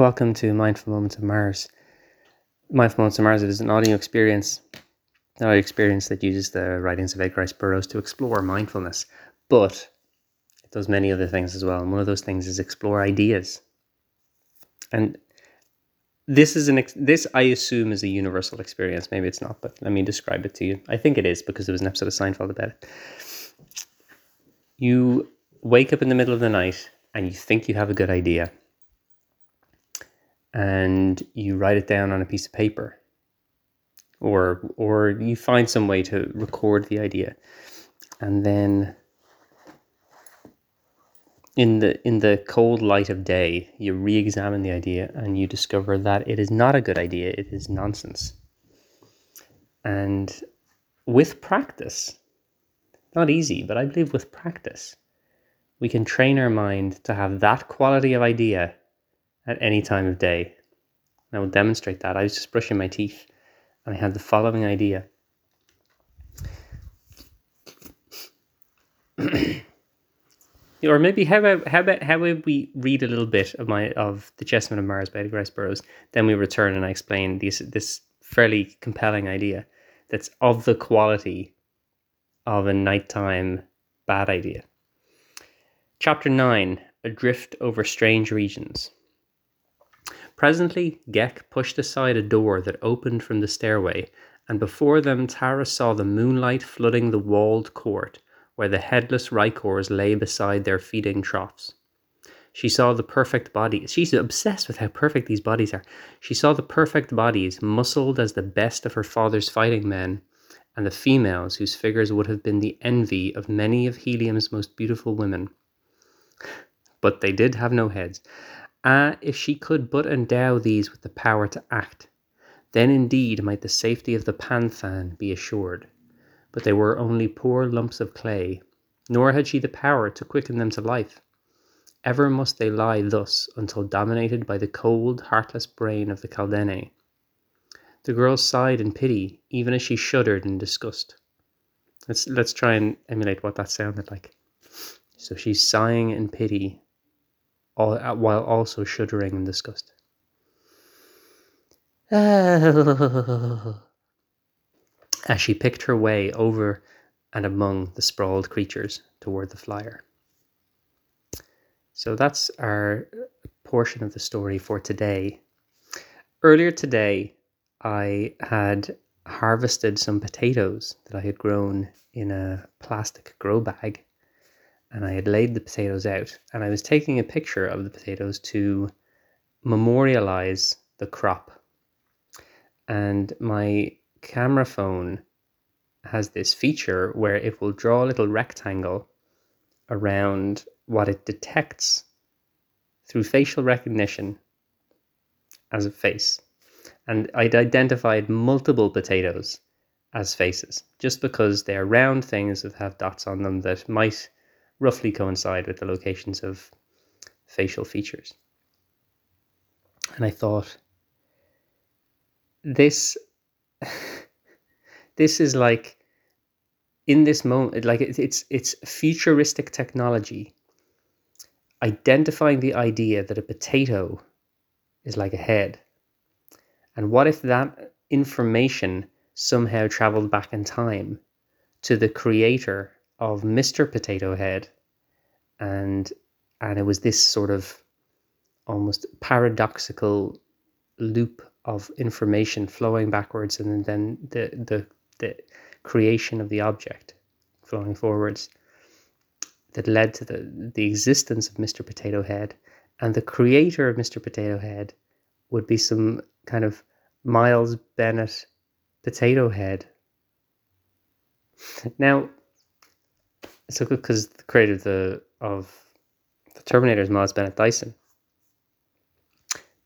Welcome to Mindful Moments of Mars. Mindful Moments of Mars is an audio experience, an audio experience that uses the writings of Edgar Rice Burroughs to explore mindfulness, but it does many other things as well. And one of those things is explore ideas. And this is an ex- this I assume is a universal experience. Maybe it's not, but let me describe it to you. I think it is because there was an episode of Seinfeld about it. You wake up in the middle of the night and you think you have a good idea and you write it down on a piece of paper. Or or you find some way to record the idea. And then in the in the cold light of day you re-examine the idea and you discover that it is not a good idea. It is nonsense. And with practice not easy but i believe with practice we can train our mind to have that quality of idea at any time of day. And I will demonstrate that. I was just brushing my teeth and I had the following idea. or maybe how about how about how about we read a little bit of my of the Chessmen of Mars by Edgar Burroughs, then we return and I explain this this fairly compelling idea that's of the quality of a nighttime bad idea. Chapter 9 Adrift Over Strange Regions. Presently, Ghek pushed aside a door that opened from the stairway, and before them Tara saw the moonlight flooding the walled court, where the headless rykors lay beside their feeding troughs. She saw the perfect bodies. She's obsessed with how perfect these bodies are. She saw the perfect bodies, muscled as the best of her father's fighting men, and the females whose figures would have been the envy of many of Helium's most beautiful women but they did have no heads. Ah, if she could but endow these with the power to act, then indeed might the safety of the Panthan be assured. But they were only poor lumps of clay, nor had she the power to quicken them to life. Ever must they lie thus until dominated by the cold, heartless brain of the Kaldane. The girl sighed in pity, even as she shuddered in disgust. Let's let's try and emulate what that sounded like. So she's sighing in pity Uh, while also shuddering in disgust. As she picked her way over and among the sprawled creatures toward the flyer. So that's our portion of the story for today. Earlier today, I had harvested some potatoes that I had grown in a plastic grow bag and I had laid the potatoes out and I was taking a picture of the potatoes to memorialize the crop. And my camera phone has this feature where it will draw a little rectangle around what it detects through facial recognition as a face. And I'd identified multiple potatoes as faces just because they're round things that have dots on them that might roughly coincide with the locations of facial features. And I thought, this, this is like, in this moment, like it's it's futuristic technology identifying the idea that a potato is like a head. And what if that information somehow traveled back in time to the creator of Mr. Potato Head, and and it was this sort of almost paradoxical loop of information flowing backwards, and then the the the creation of the object flowing forwards that led to the the existence of Mr. Potato Head, and the creator of Mr. Potato Head would be some kind of Miles Bennett Potato Head. Now, so good because the creator of the of the Terminator is Miles Bennett Dyson,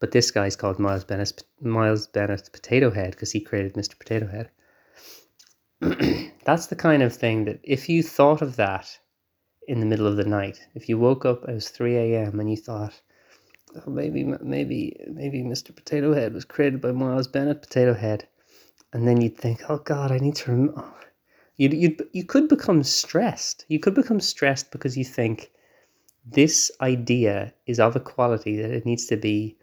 but this guy's called Miles Bennett Miles Bennett Potato Head because he created Mr. Potato Head. That's the kind of thing that if you thought of that in the middle of the night, if you woke up it was three a.m. and you thought, oh, maybe maybe maybe Mr. Potato Head was created by Miles Bennett Potato Head, and then you'd think, oh God, I need to. you you you could become stressed. You could become stressed because you think this idea is of a quality that it needs to be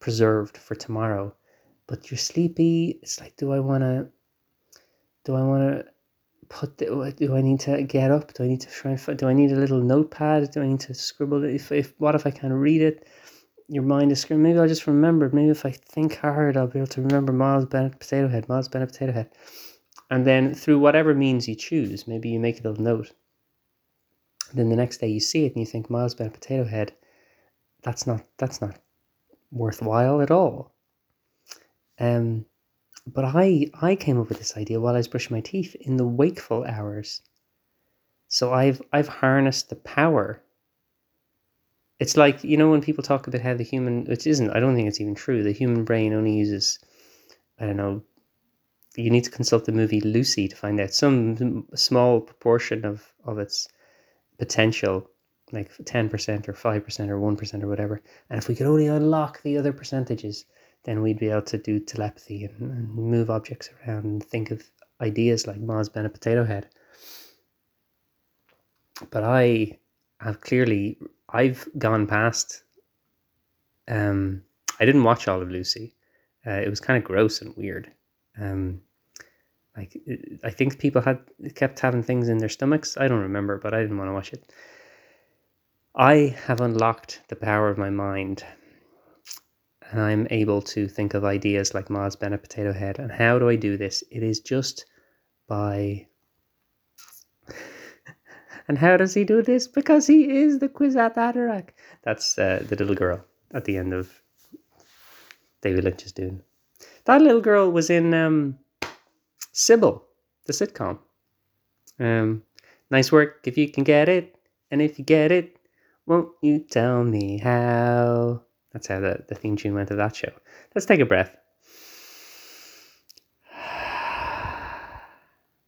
preserved for tomorrow. But you're sleepy. It's like, do I want to? Do I want to put? The, do I need to get up? Do I need to try and? Do I need a little notepad? Do I need to scribble? If if what if I can't read it? Your mind is screaming. Maybe I'll just remember. Maybe if I think hard, I'll be able to remember Miles Bennett Potato Head. Miles Bennett Potato Head. And then through whatever means you choose, maybe you make a little note. Then the next day you see it and you think Miles Bennett Potato Head. That's not that's not worthwhile at all. Um, but I I came up with this idea while I was brushing my teeth in the wakeful hours. So I've I've harnessed the power. It's like you know when people talk about how the human, which isn't, I don't think it's even true. The human brain only uses, I don't know. You need to consult the movie Lucy to find out some small proportion of of its potential, like ten percent or five percent or one percent or whatever. And if we could only unlock the other percentages, then we'd be able to do telepathy and, and move objects around and think of ideas like Mars Bennett Potato Head. But I have clearly I've gone past. Um, I didn't watch all of Lucy. Uh, it was kind of gross and weird. Um, like I think people had kept having things in their stomachs. I don't remember, but I didn't want to watch it. I have unlocked the power of my mind and I'm able to think of ideas like Mars Bennett Potato Head. And how do I do this? It is just by. and how does he do this? Because he is the Kwisatz Haderach. That's uh, the little girl at the end of David Lynch's Dune. That little girl was in um, Cybill, the sitcom. Um, nice work if you can get it, and if you get it, won't you tell me how? That's how the, the theme tune went to that show. Let's take a breath.